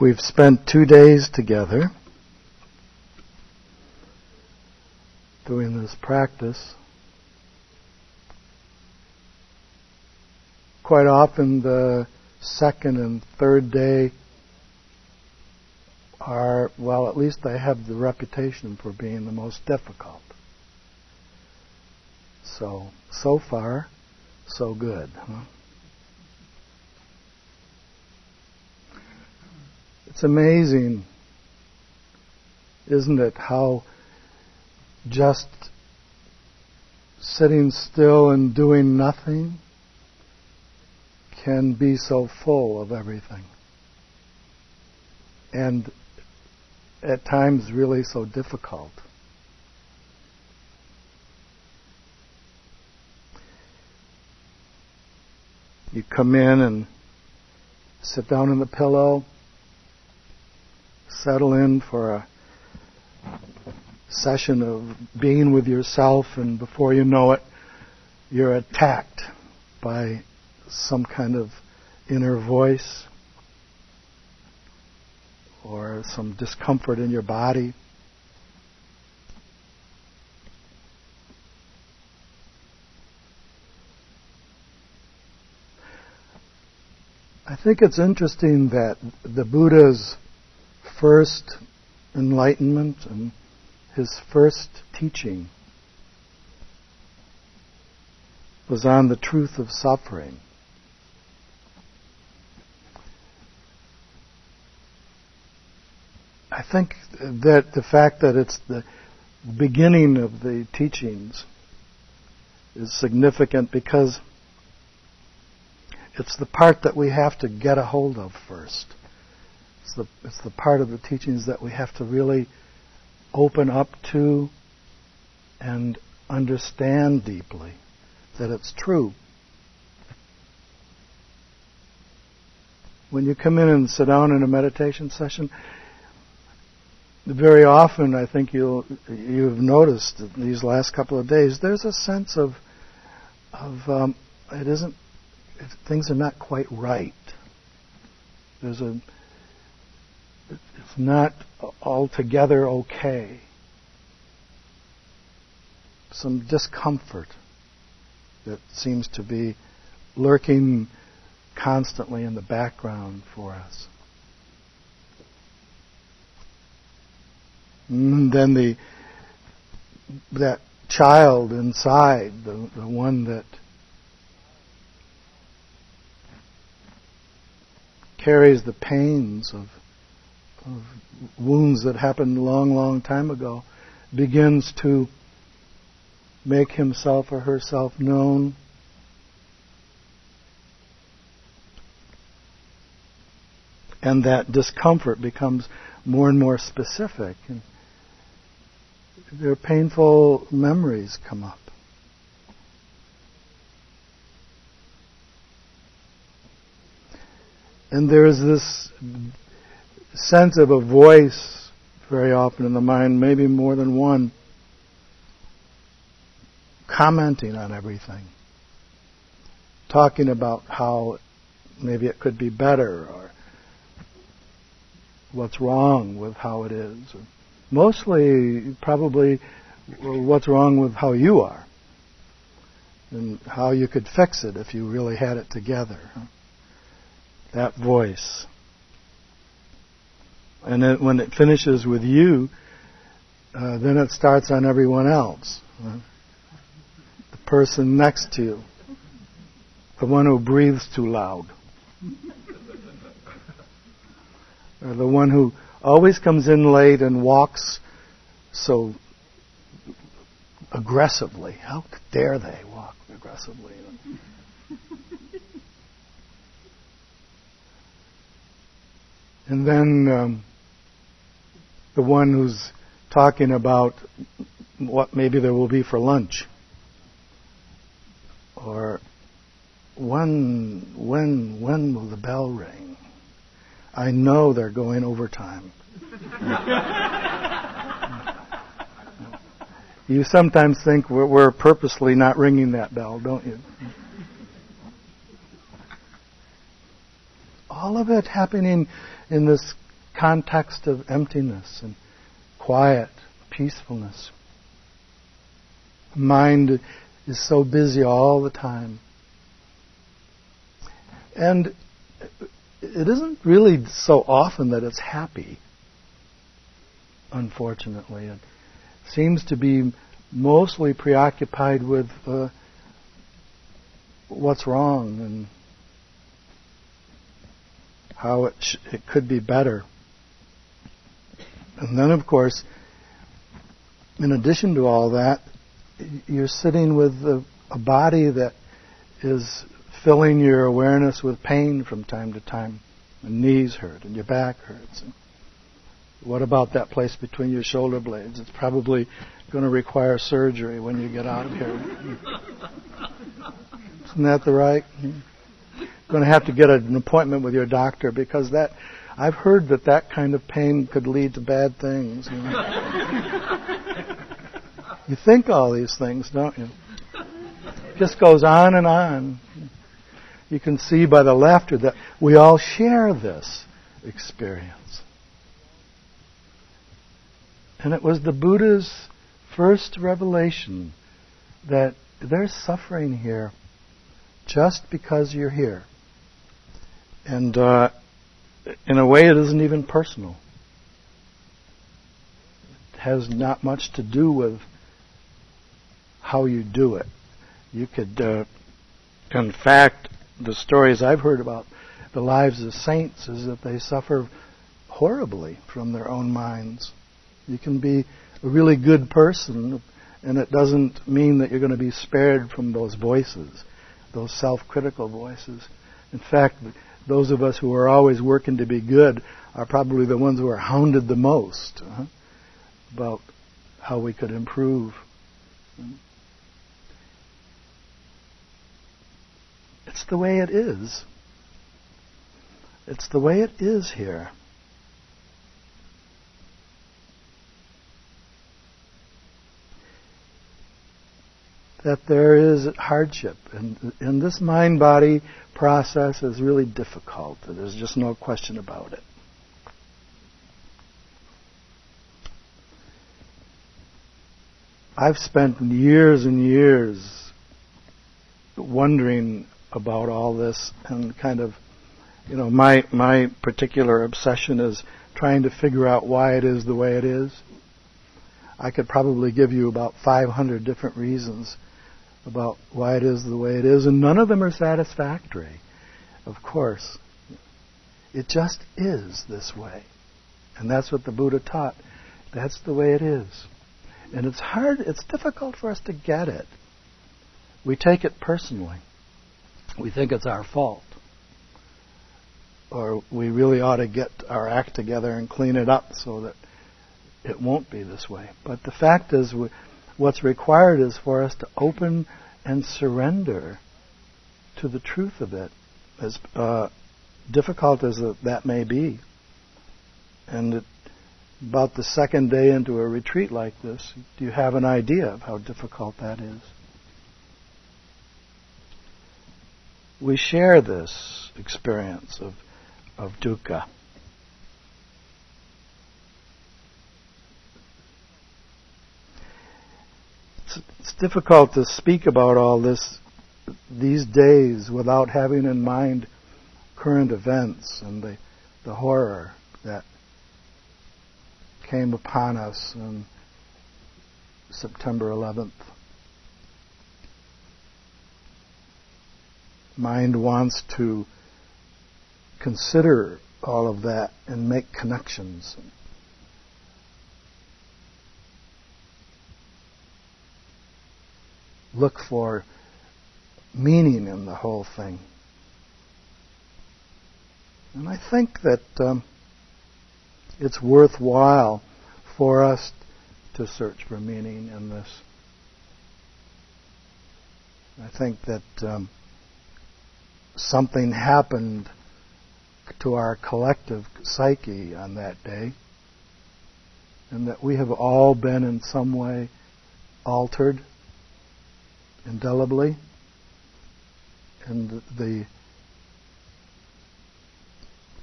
We've spent two days together doing this practice. Quite often the second and third day are, well, at least they have the reputation for being the most difficult. So, so far, so good. Huh? It's amazing, isn't it, how just sitting still and doing nothing can be so full of everything. And at times really so difficult. You come in and sit down on the pillow settle in for a session of being with yourself, and before you know it, you're attacked by some kind of inner voice or some discomfort in your body. I think it's interesting that the Buddha's first enlightenment and his first teaching was on the truth of suffering. I think that the fact that it's the beginning of the teachings is significant because it's the part that we have to get a hold of first. It's the, it's the part of the teachings that we have to really open up to and understand deeply that it's true. When you come in and sit down in a meditation session, very often I think you'll you've noticed these last couple of days there's a sense of of um, it isn't things are not quite right. There's a it's not altogether okay. Some discomfort that seems to be lurking constantly in the background for us. And then the that child inside, the, the one that carries the pains of of wounds that happened a long, long time ago, begins to make himself or herself known. And that discomfort becomes more and more specific. And their painful memories come up. And there's this sense of a voice very often in the mind, maybe more than one, commenting on everything, talking about how maybe it could be better or what's wrong with how it is. Mostly, probably, what's wrong with how you are and how you could fix it if you really had it together. That voice. And then when it finishes with you, uh, then it starts on everyone else. Right? The person next to you. The one who breathes too loud. or the one who always comes in late and walks so aggressively. How dare they walk aggressively? and then um, the one who's talking about what maybe there will be for lunch. Or when, when, when will the bell ring? I know they're going overtime. you sometimes think we're, we're purposely not ringing that bell, don't you? All of it happening in this context of emptiness and quiet, peacefulness. Mind is so busy all the time. And it isn't really so often that it's happy, unfortunately. It seems to be mostly preoccupied with uh, what's wrong and how it, sh- it could be better. And then, of course, in addition to all that, you're sitting with a, a body that is filling your awareness with pain from time to time. And knees hurt and your back hurts. And what about that place between your shoulder blades? It's probably going to require surgery when you get out of here. Isn't that the right? You're going to have to get an appointment with your doctor because that I've heard that that kind of pain could lead to bad things. You, know? you think all these things, don't you? It just goes on and on. You can see by the laughter that we all share this experience. And it was the Buddha's first revelation that there's suffering here just because you're here. And uh, in a way, it isn't even personal. It has not much to do with how you do it. You could, uh, in fact, the stories I've heard about the lives of saints is that they suffer horribly from their own minds. You can be a really good person, and it doesn't mean that you're going to be spared from those voices, those self critical voices. In fact, those of us who are always working to be good are probably the ones who are hounded the most about how we could improve. It's the way it is. It's the way it is here. That there is hardship. And, and this mind body process is really difficult. There's just no question about it. I've spent years and years wondering about all this and kind of, you know, my, my particular obsession is trying to figure out why it is the way it is. I could probably give you about 500 different reasons about why it is the way it is, and none of them are satisfactory, of course. It just is this way. And that's what the Buddha taught. That's the way it is. And it's hard, it's difficult for us to get it. We take it personally. We think it's our fault. Or we really ought to get our act together and clean it up so that it won't be this way. But the fact is, we, what's required is for us to open and surrender to the truth of it, as uh, difficult as that may be. And it, about the second day into a retreat like this, do you have an idea of how difficult that is? We share this experience of, of dukkha. It's difficult to speak about all this these days without having in mind current events and the, the horror that came upon us on September 11th. Mind wants to consider all of that and make connections look for meaning in the whole thing. And I think that um, it's worthwhile for us to search for meaning in this. I think that um, something happened to our collective psyche on that day, and that we have all been in some way altered indelibly. And the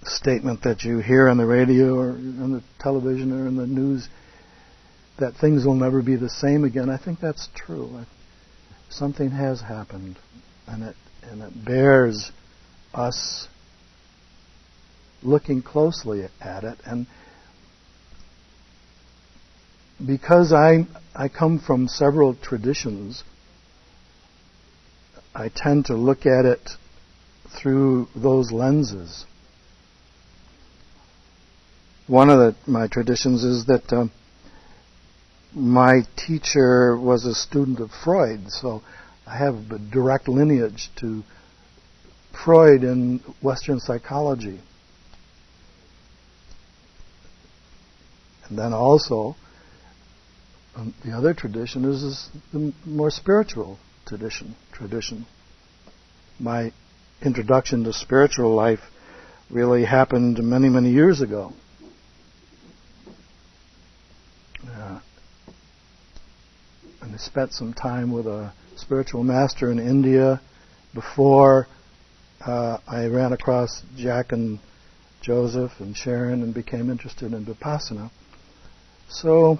statement that you hear on the radio or on the television or in the news that things will never be the same again. I think that's true. Something has happened, and it and it bears us looking closely at it. And because I I come from several traditions, I tend to look at it through those lenses. One of the, my traditions is that um, my teacher was a student of Freud, so I have a direct lineage to Freud in Western psychology. And then also, um, the other tradition is, is, the more spiritual tradition. Tradition. My introduction to spiritual life really happened many, many years ago. Uh, and I spent some time with a spiritual master in India before uh, I ran across Jack and Joseph and Sharon and became interested in Vipassana. So,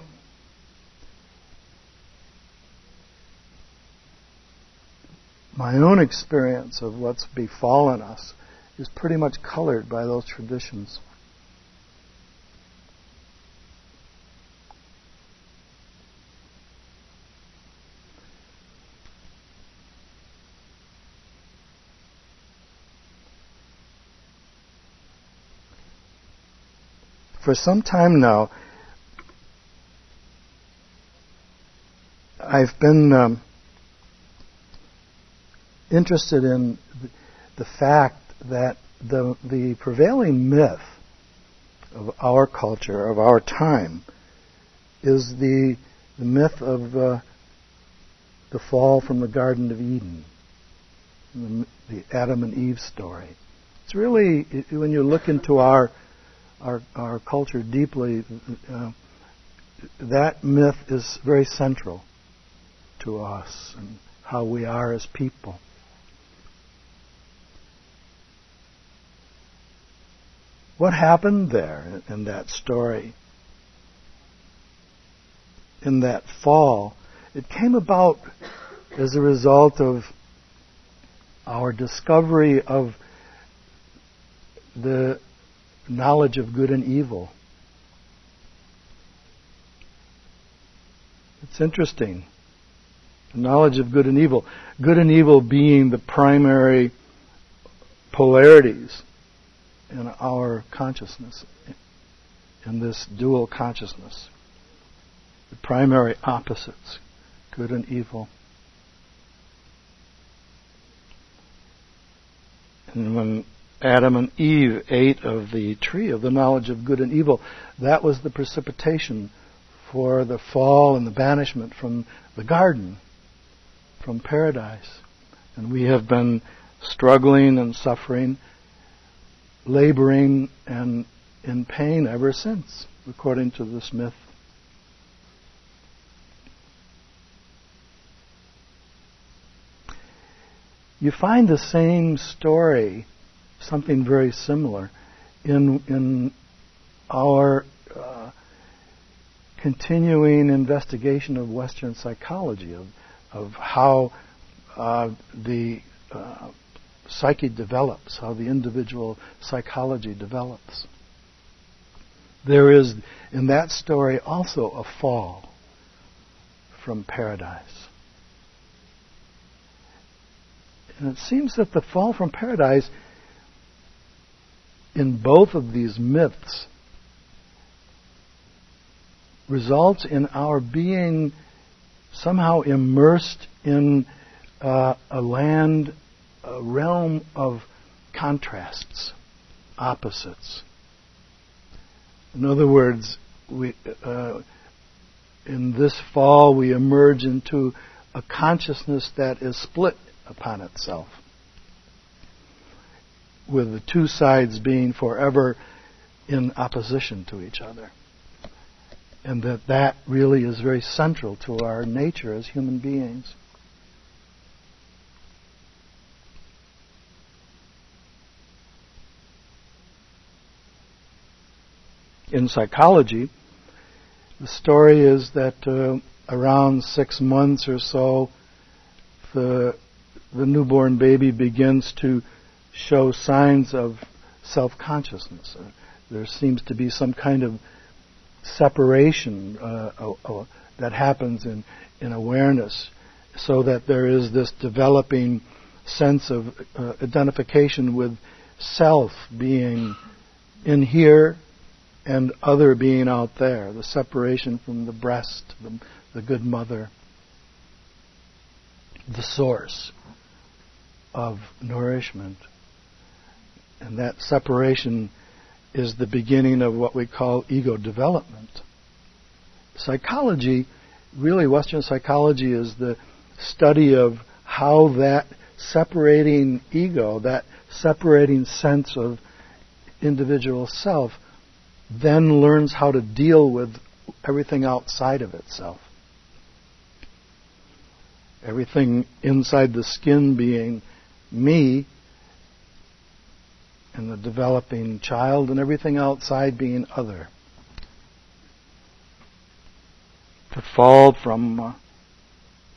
my own experience of what's befallen us is pretty much colored by those traditions. For some time now, I've been um, interested in the fact that the, the prevailing myth of our culture, of our time, is the, the myth of uh, the fall from the Garden of Eden, the, the, Adam and Eve story. It's really, when you look into our, our, our culture deeply, uh, that myth is very central to us and how we are as people. What happened there in that story? In that fall, it came about as a result of our discovery of the knowledge of good and evil. It's interesting. The knowledge of good and evil. Good and evil being the primary polarities in our consciousness, in this dual consciousness. The primary opposites, good and evil. And when Adam and Eve ate of the tree of the knowledge of good and evil, that was the precipitation for the fall and the banishment from the garden, from paradise. And we have been struggling and suffering laboring and in pain ever since, according to this myth. You find the same story, something very similar, in in our uh, continuing investigation of Western psychology, of of how uh, the uh, psyche develops, how the individual psychology develops. There is, in that story, also a fall from paradise. And it seems that the fall from paradise in both of these myths results in our being somehow immersed in uh, a land a realm of contrasts, opposites. In other words, we, uh, in this fall, we emerge into a consciousness that is split upon itself, with the two sides being forever in opposition to each other. And that that really is very central to our nature as human beings. In psychology. The story is that uh, around six months or so, the the newborn baby begins to show signs of self-consciousness. Uh, there seems to be some kind of separation uh, uh, uh, that happens in, in awareness, so that there is this developing sense of uh, identification with self being in here and other being out there, the separation from the breast, the, the good mother, the source of nourishment. And that separation is the beginning of what we call ego development. Psychology, really, Western psychology is the study of how that separating ego, that separating sense of individual self, then learns how to deal with everything outside of itself. Everything inside the skin being me and the developing child and everything outside being other. To fall from uh,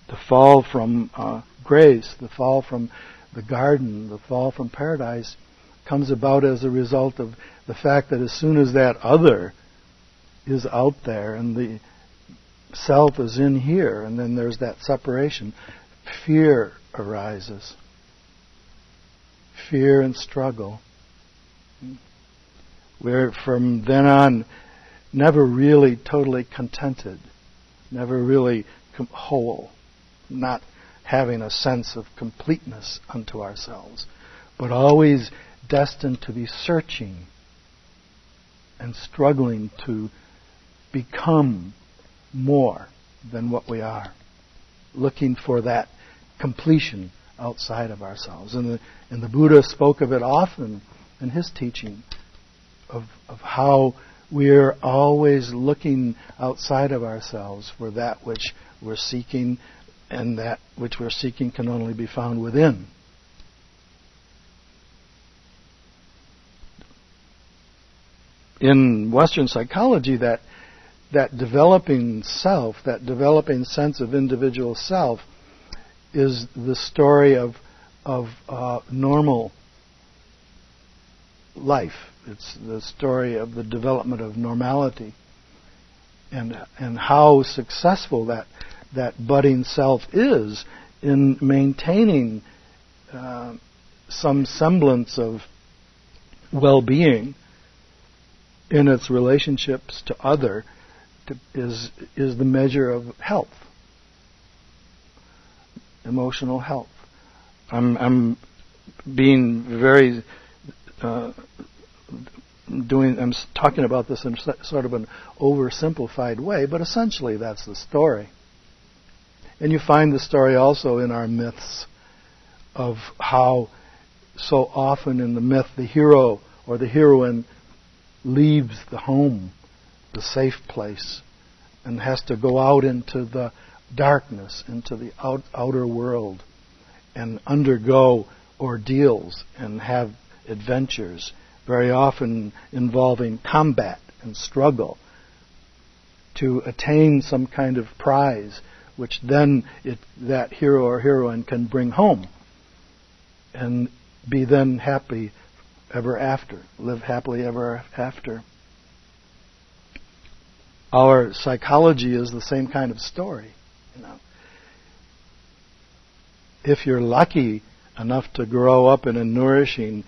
the fall from uh, grace, the fall from the garden, the fall from paradise comes about as a result of the fact that as soon as that other is out there and the self is in here, and then there's that separation, fear arises. Fear and struggle. We're from then on never really totally contented, never really whole, not having a sense of completeness unto ourselves, but always destined to be searching and struggling to become more than what we are, looking for that completion outside of ourselves. And the, and the Buddha spoke of it often in his teaching of, of how we're always looking outside of ourselves for that which we're seeking, and that which we're seeking can only be found within. In Western psychology, that that developing self, that developing sense of individual self, is the story of of uh, normal life. It's the story of the development of normality, and and how successful that that budding self is in maintaining uh, some semblance of well-being in its relationships to other to, is is the measure of health, emotional health. I'm I'm being very uh, doing. I'm talking about this in sort of an oversimplified way, but essentially that's the story. And you find the story also in our myths of how so often in the myth the hero or the heroine leaves the home, the safe place, and has to go out into the darkness, into the out, outer world, and undergo ordeals and have adventures, very often involving combat and struggle, to attain some kind of prize which then it, that hero or heroine can bring home and be then happy ever after, live happily ever after. Our psychology is the same kind of story, you know. If you're lucky enough to grow up in a nourishing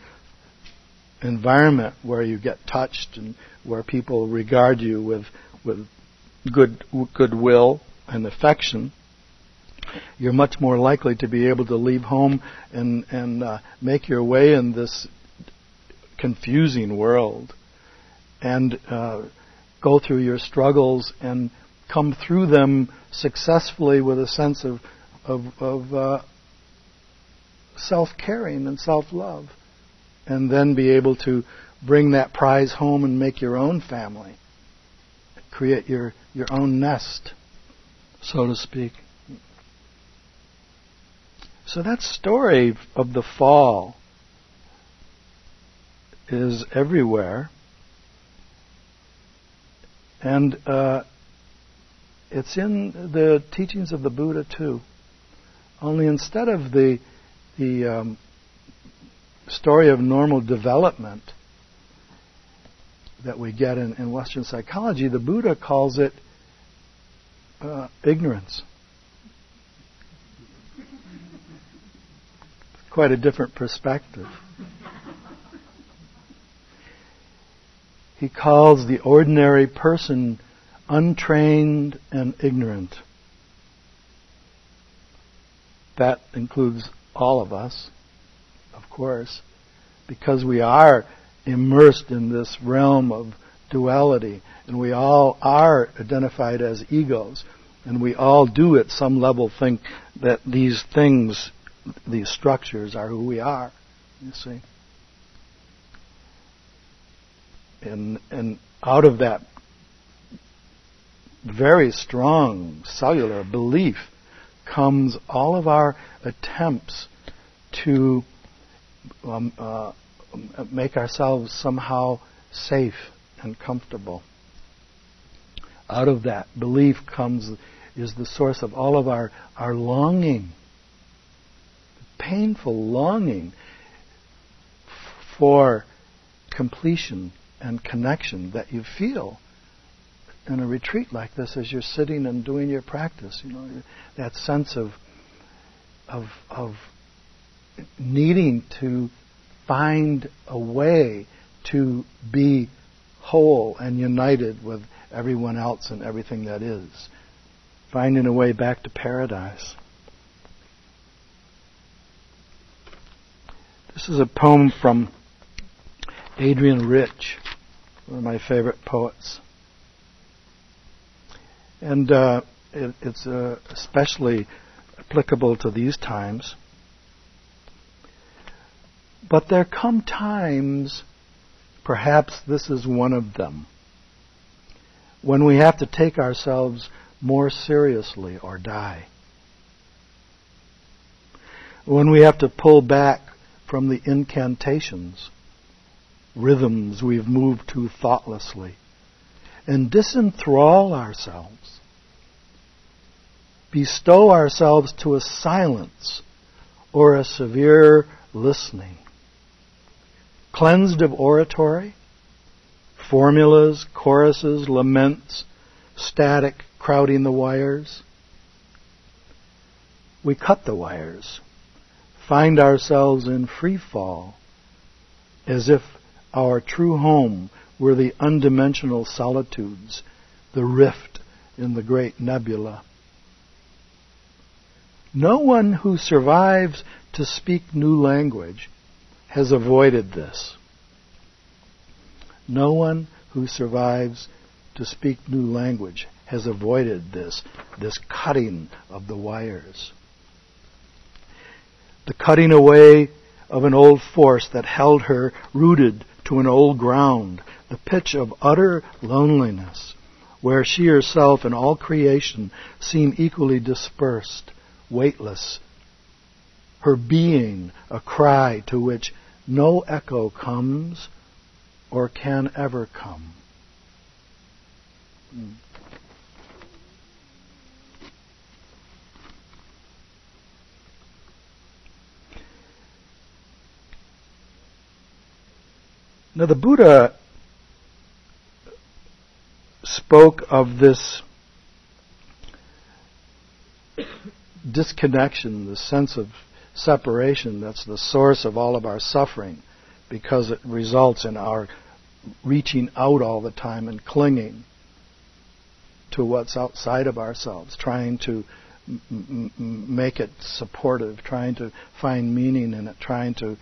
environment where you get touched and where people regard you with with good goodwill and affection, you're much more likely to be able to leave home and and uh, make your way in this confusing world and uh, go through your struggles and come through them successfully with a sense of of, of uh, self-caring and self-love, and then be able to bring that prize home and make your own family, create your your own nest so to speak. So that story of the fall is everywhere. And uh, it's in the teachings of the Buddha too. Only instead of the the um, story of normal development that we get in, in Western psychology, the Buddha calls it uh, ignorance. Quite a different perspective. He calls the ordinary person untrained and ignorant. That includes all of us, of course, because we are immersed in this realm of duality, and we all are identified as egos, and we all do at some level think that these things, these structures, are who we are. You see, and and out of that very strong cellular belief comes all of our attempts to um, uh, make ourselves somehow safe and comfortable. Out of that belief comes is the source of all of our, our longing, painful longing for completion and connection that you feel in a retreat like this as you're sitting and doing your practice. You know, that sense of of of needing to find a way to be whole and united with everyone else and everything that is. Finding a way back to paradise. This is a poem from Adrienne Rich, one of my favorite poets. And uh, it, it's uh, especially applicable to these times. But there come times, perhaps this is one of them, when we have to take ourselves more seriously or die. When we have to pull back from the incantations, rhythms we've moved to thoughtlessly and disenthrall ourselves. Bestow ourselves to a silence or a severe listening. Cleansed of oratory, formulas, choruses, laments, static crowding the wires. We cut the wires, find ourselves in free fall, as if our true home were the undimensional solitudes, the rift in the great nebula. No one who survives to speak new language has avoided this. No one who survives to speak new language has avoided this, this cutting of the wires. The cutting away of an old force that held her rooted to an old ground, the pitch of utter loneliness, where she herself and all creation seem equally dispersed, weightless, her being a cry to which no echo comes or can ever come. Hmm. Now, the Buddha spoke of this disconnection, the sense of separation that's the source of all of our suffering because it results in our reaching out all the time and clinging to what's outside of ourselves, trying to m- m- make it supportive, trying to find meaning in it, trying to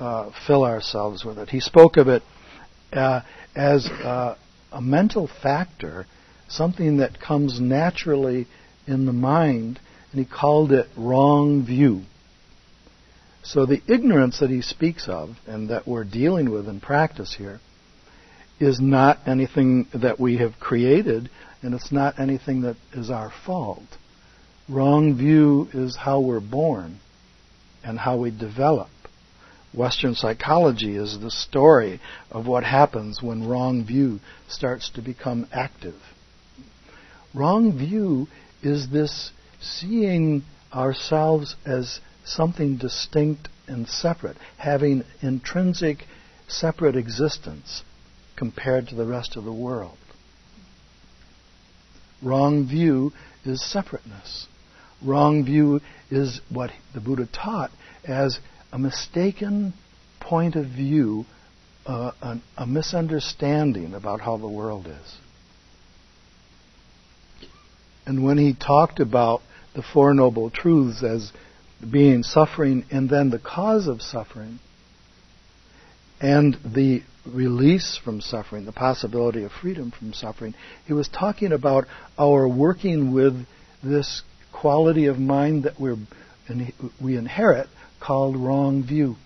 uh, fill ourselves with it. He spoke of it uh, as uh, a mental factor, something that comes naturally in the mind, and he called it wrong view. So the ignorance that he speaks of and that we're dealing with in practice here is not anything that we have created, and it's not anything that is our fault. Wrong view is how we're born and how we develop Western psychology is the story of what happens when wrong view starts to become active. Wrong view is this seeing ourselves as something distinct and separate, having intrinsic separate existence compared to the rest of the world. Wrong view is separateness. Wrong view is what the Buddha taught as a mistaken point of view, uh, a, a misunderstanding about how the world is. And when he talked about the Four Noble Truths as being suffering and then the cause of suffering, and the release from suffering, the possibility of freedom from suffering, he was talking about our working with this quality of mind that we're, we inherit called wrong view.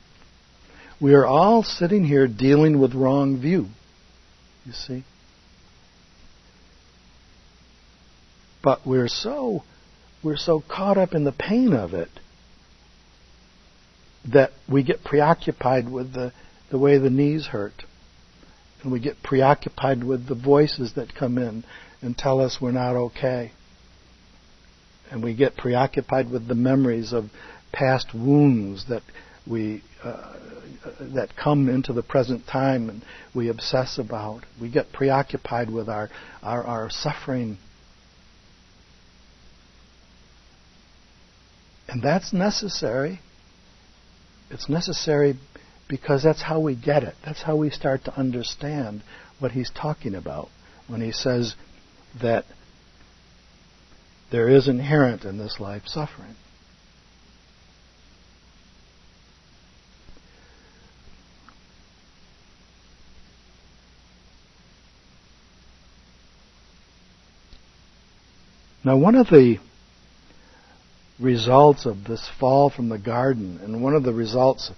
We are all sitting here dealing with wrong view. You see? But we're so we're so caught up in the pain of it that we get preoccupied with the, the way the knees hurt. And we get preoccupied with the voices that come in and tell us we're not okay. And we get preoccupied with the memories of past wounds that we uh, that come into the present time and we obsess about. We get preoccupied with our, our, our suffering. And that's necessary. It's necessary because that's how we get it. That's how we start to understand what he's talking about when he says that there is inherent in this life suffering. Now, one of the results of this fall from the garden, and one of the results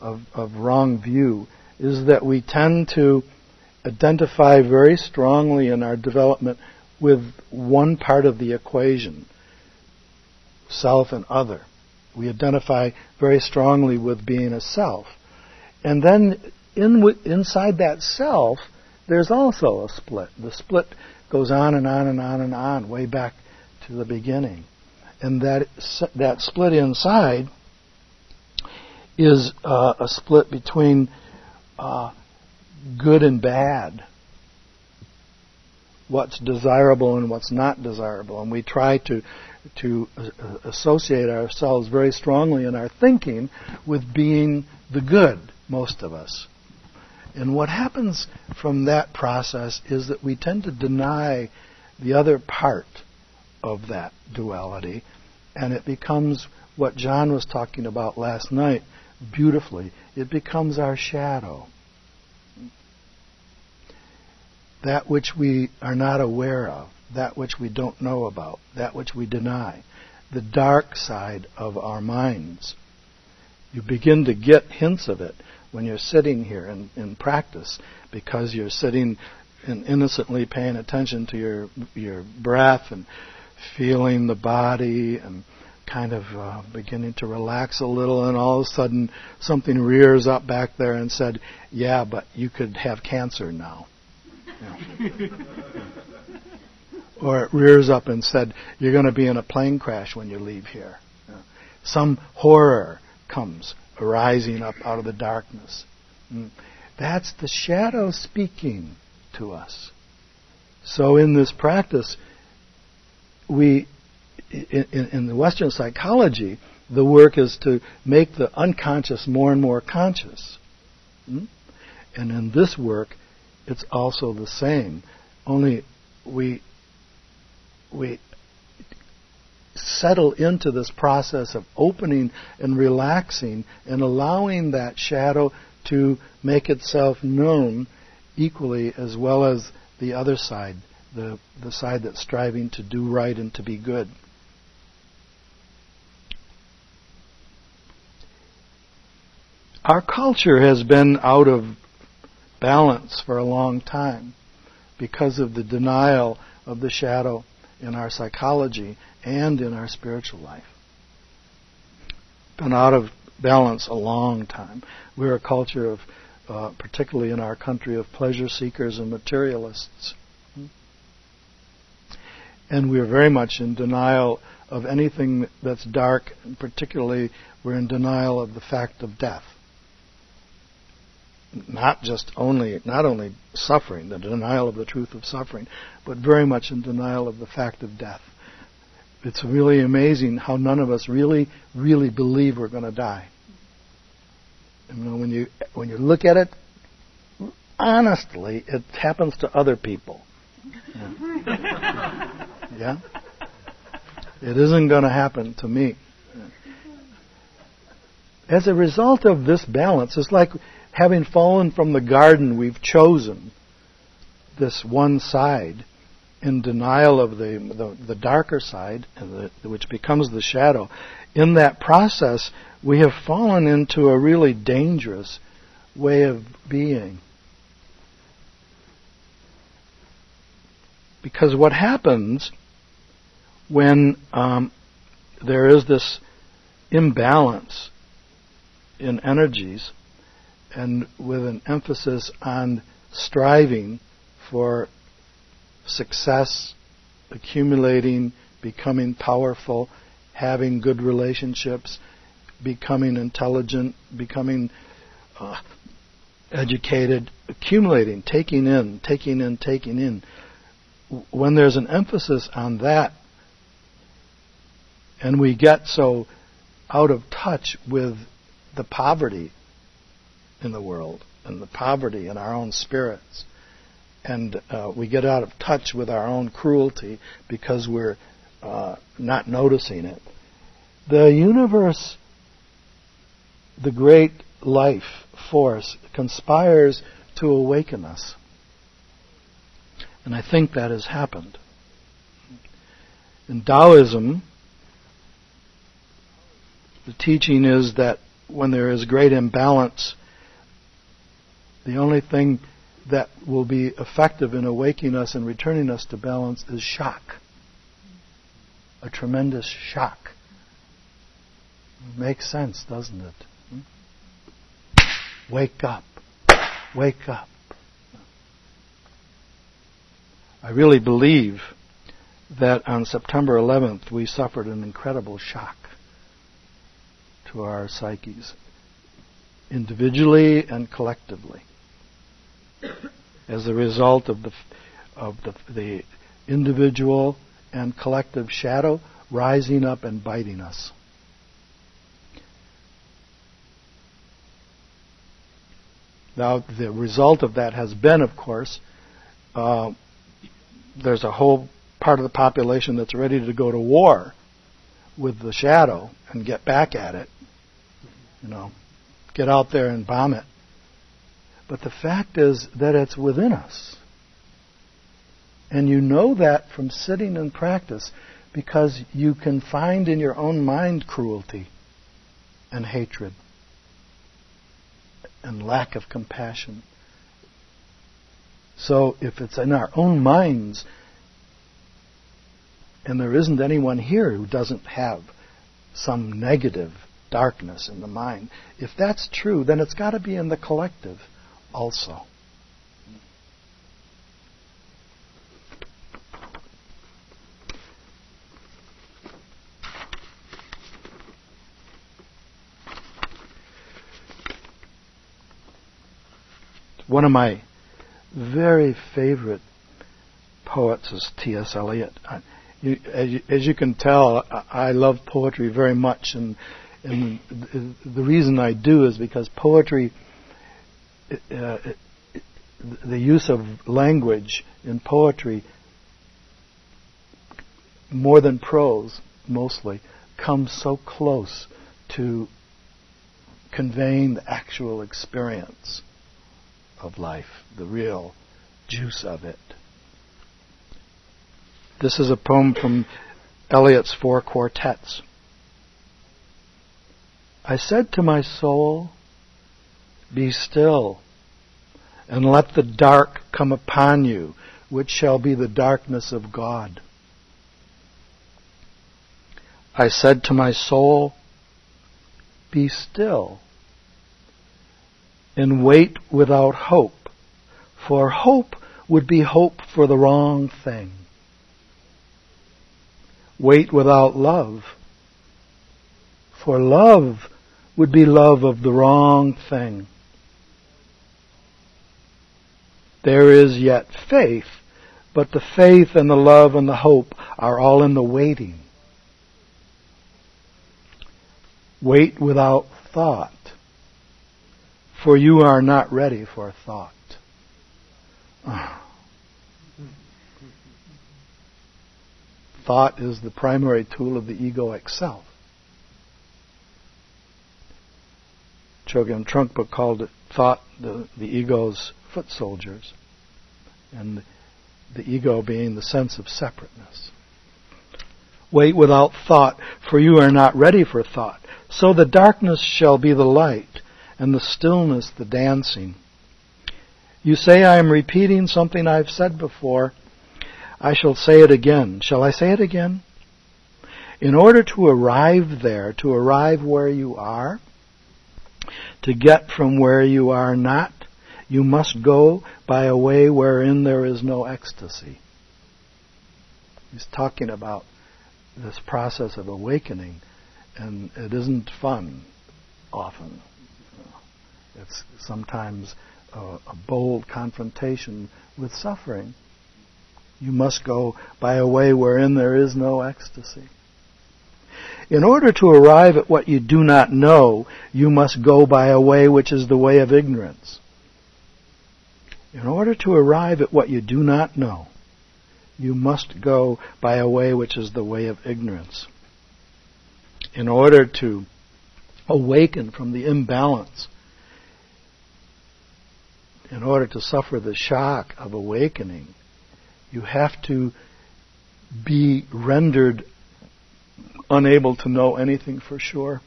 of, of wrong view, is that we tend to identify very strongly in our development with one part of the equation self and other. We identify very strongly with being a self. And then in, inside that self, there's also a split. The split goes on and on and on and on, way back to the beginning. And that, that split inside is uh, a split between uh, good and bad, what's desirable and what's not desirable. And we try to, to uh, associate ourselves very strongly in our thinking with being the good, most of us. And what happens from that process is that we tend to deny the other part of that duality, and it becomes what John was talking about last night beautifully. It becomes our shadow. That which we are not aware of, that which we don't know about, that which we deny, the dark side of our minds. You begin to get hints of it when you're sitting here in, in practice because you're sitting and innocently paying attention to your your breath and feeling the body and kind of uh, beginning to relax a little, and all of a sudden something rears up back there and said, "Yeah, but you could have cancer now." or it rears up and said, "You're going to be in a plane crash when you leave here." Some horror comes arising up out of the darkness. Mm. That's the shadow speaking to us. So in this practice, we, in, in the Western psychology, the work is to make the unconscious more and more conscious. Hmm? And in this work, it's also the same. Only we we settle into this process of opening and relaxing and allowing that shadow to make itself known equally as well as the other side the, the side that's striving to do right and to be good. Our culture has been out of balance for a long time because of the denial of the shadow in our psychology and in our spiritual life. Been out of balance a long time. We're a culture of, uh, particularly in our country, of pleasure seekers and materialists. And we're very much in denial of anything that's dark, and particularly we're in denial of the fact of death. Not just only, not only suffering, the denial of the truth of suffering, but very much in denial of the fact of death. It's really amazing how none of us really, really believe we're going to die. You know, when you when you look at it, honestly, it happens to other people. Yeah. yeah? It isn't going to happen to me. As a result of this balance, it's like having fallen from the garden we've chosen, this one side, in denial of the, the, the darker side, which becomes the shadow. In that process, we have fallen into a really dangerous way of being. Because what happens when um, there is this imbalance in energies and with an emphasis on striving for success, accumulating, becoming powerful, having good relationships, becoming intelligent, becoming uh, educated, accumulating, taking in, taking in, taking in. When there's an emphasis on that, and we get so out of touch with the poverty in the world and the poverty in our own spirits, and uh, we get out of touch with our own cruelty because we're uh, not noticing it. The universe, the great life force, conspires to awaken us. And I think that has happened. In Taoism, the teaching is that when there is great imbalance, the only thing that will be effective in awakening us and returning us to balance is shock. A tremendous shock. Makes sense, doesn't it? Wake up. Wake up. I really believe that on September 11th we suffered an incredible shock to our psyches, individually and collectively as a result of the of the, the individual and collective shadow rising up and biting us. Now, the result of that has been, of course, uh, there's a whole part of the population that's ready to go to war with the shadow and get back at it. You know, get out there and bomb it. But the fact is that it's within us. And you know that from sitting in practice because you can find in your own mind cruelty and hatred and lack of compassion. So if it's in our own minds, and there isn't anyone here who doesn't have some negative darkness in the mind, if that's true, then it's got to be in the collective also. One of my very favorite poets is T.S. Eliot. You, as, you, as, you, can tell, I, I love poetry very much, and, and the reason I do is because poetry uh, the use of language in poetry, more than prose, mostly, comes so close to conveying the actual experience of life, the real juice of it. This is a poem from Eliot's Four Quartets. I said to my soul, be still, and let the dark come upon you, which shall be the darkness of God. I said to my soul, be still and wait without hope, for hope would be hope for the wrong thing. Wait without love, for love would be love of the wrong thing. There is yet faith, but the faith and the love and the hope are all in the waiting. Wait without thought, for you are not ready for thought. Thought is the primary tool of the egoic self. Chogyam Trungpa called it thought the, the ego's foot soldiers, and the ego being the sense of separateness. Wait without thought, for you are not ready for thought. So the darkness shall be the light, and the stillness the dancing. You say I am repeating something I've said before. I shall say it again. Shall I say it again? In order to arrive there, to arrive where you are, to get from where you are not, you must go by a way wherein there is no ecstasy. He's talking about this process of awakening, and it isn't fun often. It's sometimes a, a bold confrontation with suffering. You must go by a way wherein there is no ecstasy. In order to arrive at what you do not know, you must go by a way which is the way of ignorance. In order to arrive at what you do not know, you must go by a way which is the way of ignorance. In order to awaken from the imbalance, in order to suffer the shock of awakening, you have to be rendered unable to know anything for sure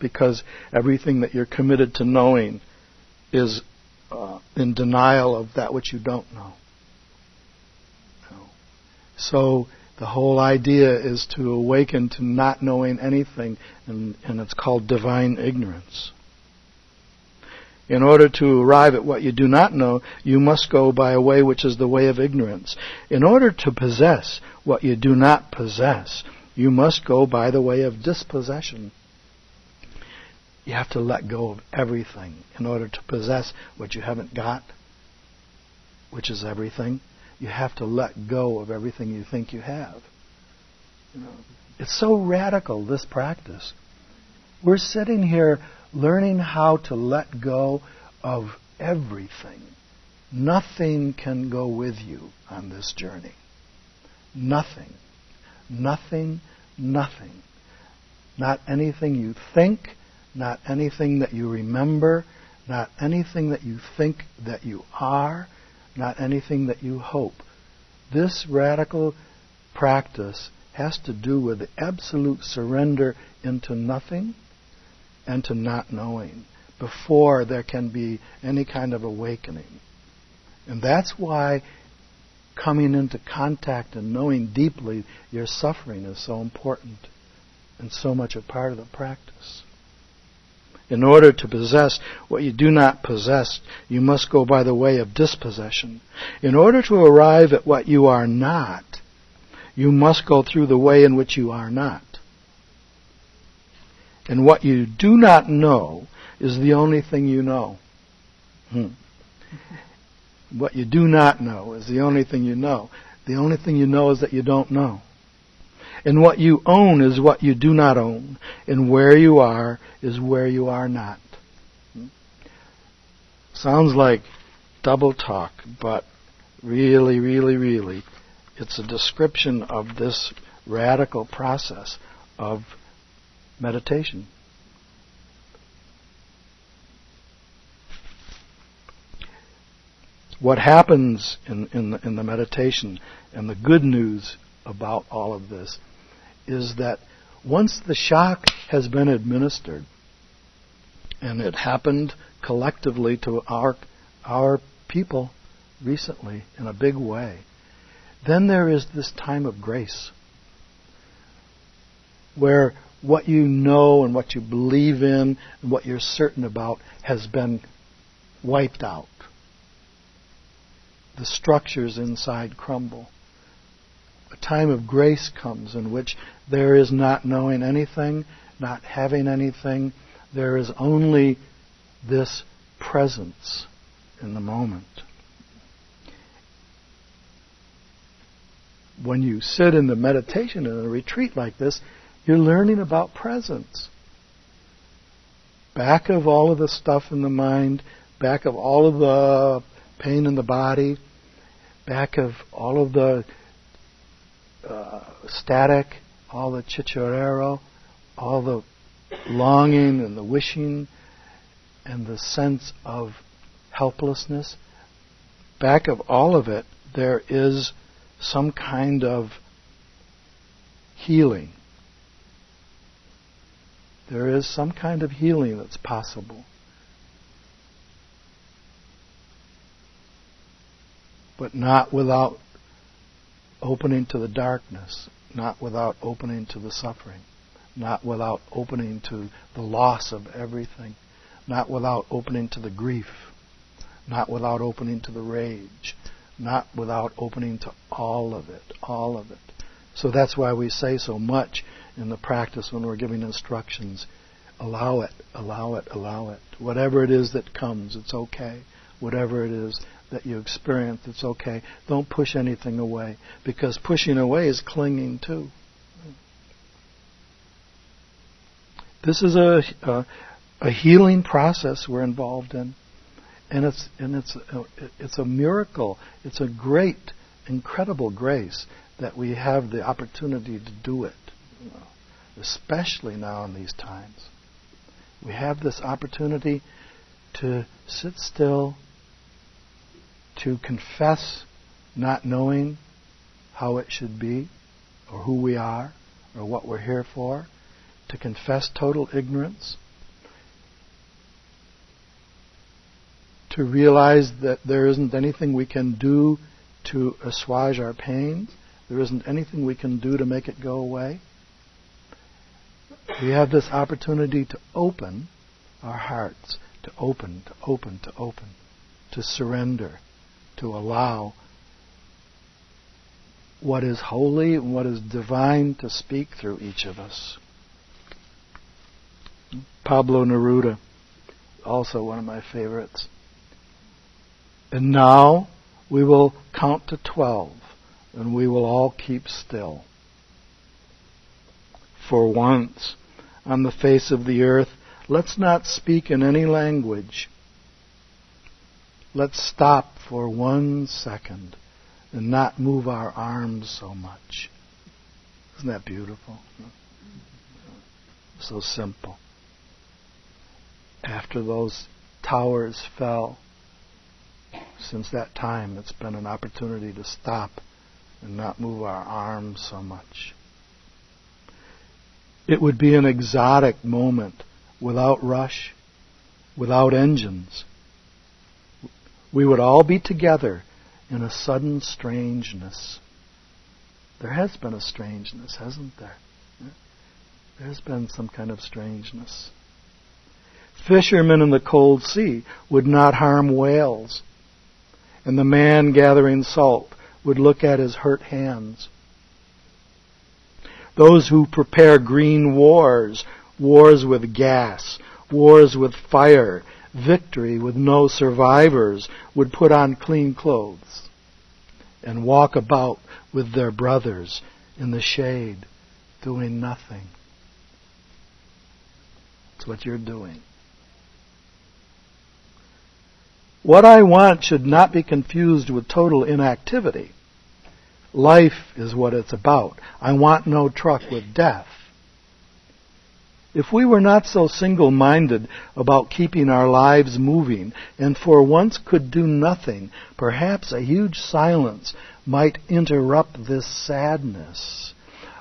because everything that you're committed to knowing is uh, in denial of that which you don't know. So the whole idea is to awaken to not knowing anything, and, and it's called divine ignorance. In order to arrive at what you do not know, you must go by a way which is the way of ignorance. In order to possess what you do not possess, you must go by the way of dispossession. You have to let go of everything in order to possess what you haven't got, which is everything. You have to let go of everything you think you have. You know, it's so radical, this practice. We're sitting here learning how to let go of everything. Nothing can go with you on this journey. Nothing. Nothing, nothing. Not anything you think, not anything that you remember, not anything that you think that you are, not anything that you hope. This radical practice has to do with the absolute surrender into nothing and to not knowing before there can be any kind of awakening. And that's why coming into contact and knowing deeply your suffering is so important and so much a part of the practice. In order to possess what you do not possess, you must go by the way of dispossession. In order to arrive at what you are not, you must go through the way in which you are not. And what you do not know is the only thing you know. Hmm. What you do not know is the only thing you know. The only thing you know is that you don't know. And what you own is what you do not own. And where you are is where you are not. Sounds like double talk, but really, really, really, it's a description of this radical process of meditation. What happens in, in, the, in the meditation and the good news about all of this is that once the shock has been administered, and it happened collectively to our, our people recently in a big way, then there is this time of grace where what you know and what you believe in and what you're certain about has been wiped out. The structures inside crumble. A time of grace comes in which there is not knowing anything, not having anything. There is only this presence in the moment. When you sit in the meditation in a retreat like this, you're learning about presence. Back of all of the stuff in the mind, back of all of the pain in the body, back of all of the uh, static, all the chichorero, all the longing and the wishing and the sense of helplessness, back of all of it, there is some kind of healing. There is some kind of healing that's possible. But not without opening to the darkness, not without opening to the suffering, not without opening to the loss of everything, not without opening to the grief, not without opening to the rage, not without opening to all of it, all of it. So that's why we say so much in the practice when we're giving instructions. Allow it, allow it, allow it. Whatever it is that comes, it's okay. Whatever it is that you experience, it's okay. Don't push anything away because pushing away is clinging too. This is a, a, a healing process we're involved in and it's and it's a, it's a miracle. It's a great, incredible grace that we have the opportunity to do it, especially now in these times. We have this opportunity to sit still, to confess not knowing how it should be, or who we are, or what we're here for, to confess total ignorance to realize that there isn't anything we can do to assuage our pain. There isn't anything we can do to make it go away. We have this opportunity to open our hearts, to open, to open, to open, to surrender, to allow what is holy and what is divine to speak through each of us. Pablo Neruda, also one of my favorites. And now we will count to twelve, and we will all keep still. For once on the face of the earth, let's not speak in any language. Let's stop for one second and not move our arms so much. Isn't that beautiful? So simple. After those towers fell, since that time, it's been an opportunity to stop and not move our arms so much. It would be an exotic moment without rush, without engines. We would all be together in a sudden strangeness. There has been a strangeness, hasn't there? There's been some kind of strangeness. Fishermen in the cold sea would not harm whales and the man gathering salt would look at his hurt hands. Those who prepare green wars, wars with gas, wars with fire, victory with no survivors, would put on clean clothes and walk about with their brothers in the shade, doing nothing. That's what you're doing. What I want should not be confused with total inactivity. Life is what it's about. I want no truck with death. If we were not so single minded about keeping our lives moving and for once could do nothing, perhaps a huge silence might interrupt this sadness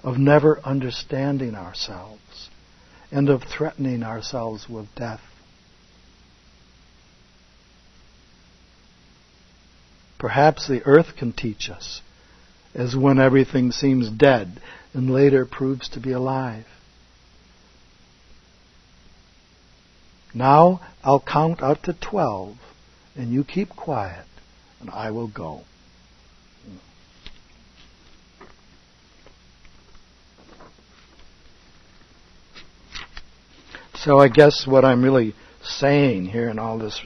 of never understanding ourselves and of threatening ourselves with death. Perhaps the earth can teach us, as when everything seems dead and later proves to be alive. Now I'll count out to 12, and you keep quiet, and I will go. So I guess what I'm really saying here in all this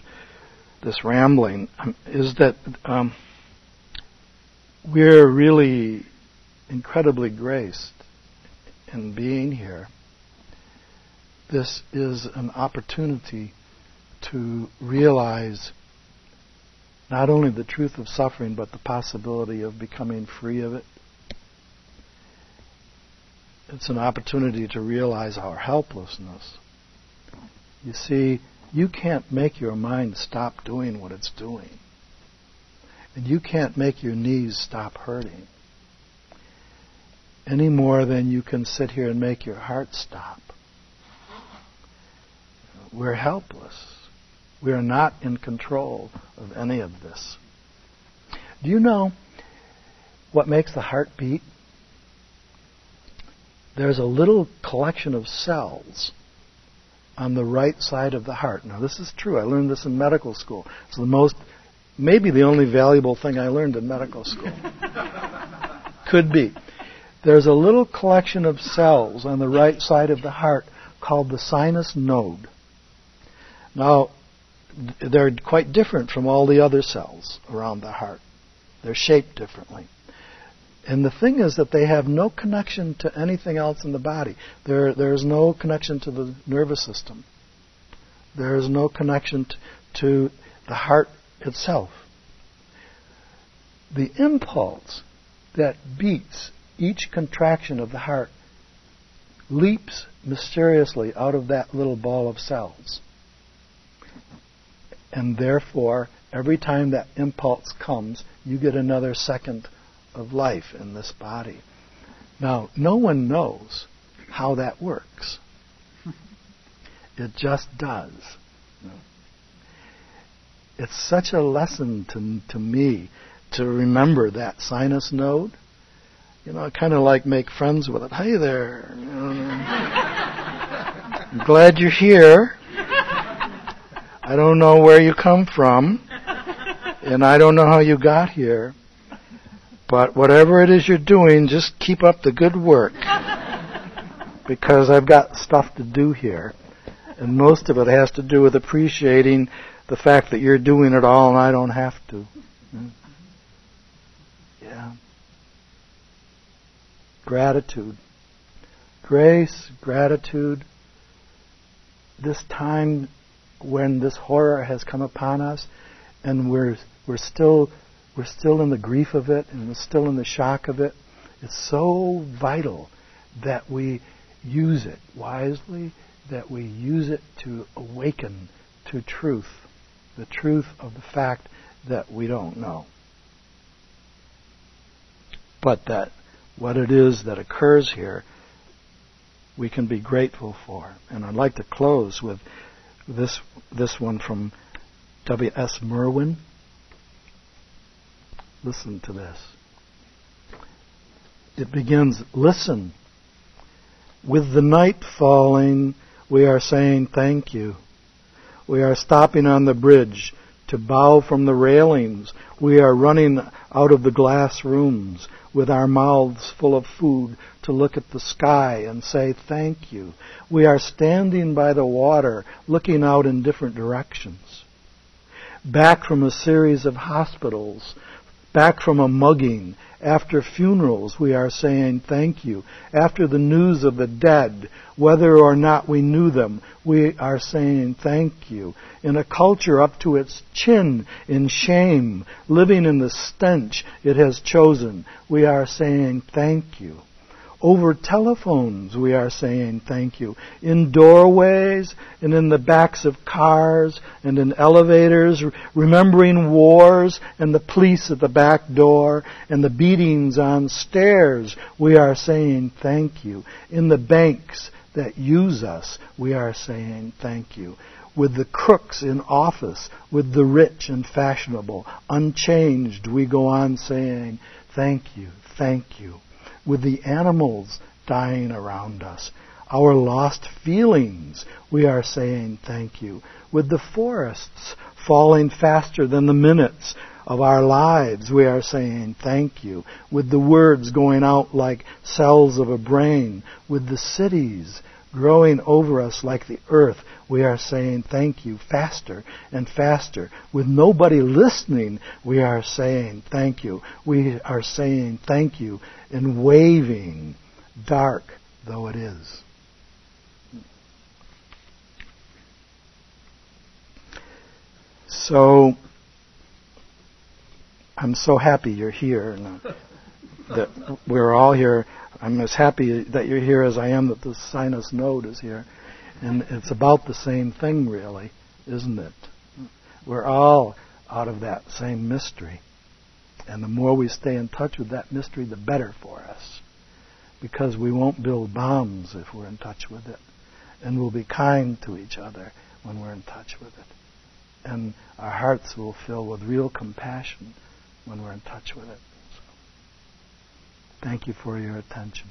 this rambling um, is that um, we're really incredibly graced in being here. This is an opportunity to realize not only the truth of suffering, but the possibility of becoming free of it. It's an opportunity to realize our helplessness. You see, you can't make your mind stop doing what it's doing. And you can't make your knees stop hurting any more than you can sit here and make your heart stop. We're helpless. We are not in control of any of this. Do you know what makes the heart beat? There's a little collection of cells on the right side of the heart. Now, this is true. I learned this in medical school. It's the most, maybe the only valuable thing I learned in medical school. Could be. There's a little collection of cells on the right side of the heart called the sinus node. Now, they're quite different from all the other cells around the heart. They're shaped differently. And the thing is that they have no connection to anything else in the body. There, there's no connection to the nervous system. There is no connection t- to the heart itself. The impulse that beats each contraction of the heart leaps mysteriously out of that little ball of cells. And therefore, every time that impulse comes, you get another second of life in this body. Now, no one knows how that works. It just does. It's such a lesson to, to me to remember that sinus node. You know, I kind of like make friends with it. Hey there. I'm glad you're here. I don't know where you come from, and I don't know how you got here. But whatever it is you're doing, just keep up the good work. because I've got stuff to do here. And most of it has to do with appreciating the fact that you're doing it all and I don't have to. Mm-hmm. Yeah. Gratitude. Grace, gratitude. This time when this horror has come upon us and we're, we're still we're still in the grief of it and we're still in the shock of it. It's so vital that we use it wisely, that we use it to awaken to truth, the truth of the fact that we don't know. But that what it is that occurs here, we can be grateful for. And I'd like to close with this, this one from W.S. Merwin. Listen to this. It begins, listen. With the night falling, we are saying thank you. We are stopping on the bridge to bow from the railings. We are running out of the glass rooms with our mouths full of food to look at the sky and say thank you. We are standing by the water looking out in different directions. Back from a series of hospitals Back from a mugging, after funerals, we are saying thank you. After the news of the dead, whether or not we knew them, we are saying thank you. In a culture up to its chin in shame, living in the stench it has chosen, we are saying thank you. Over telephones, we are saying thank you. In doorways and in the backs of cars and in elevators, remembering wars and the police at the back door and the beatings on stairs, we are saying thank you. In the banks that use us, we are saying thank you with the crooks in office, with the rich and fashionable. Unchanged, we go on saying, Thank you, thank you with the animals dying around us. our lost feelings, we are saying thank you. With the forests falling faster than the minutes of our lives, we are saying thank you. With the words going out like cells of a brain, with the cities growing over us like the earth, we are saying thank you faster and faster. With nobody listening, we are saying thank you. We are saying thank you and waving, dark though it is. So, I'm so happy you're here. That we're all here. I'm as happy that you're here as I am that the sinus node is here. And it's about the same thing, really, isn't it? We're all out of that same mystery. And the more we stay in touch with that mystery, the better for us. Because we won't build bombs if we're in touch with it. And we'll be kind to each other when we're in touch with it. And our hearts will fill with real compassion when we're in touch with it. Thank you for your attention.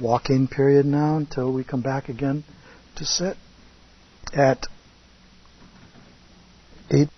walk-in period now until we come back again to sit at 8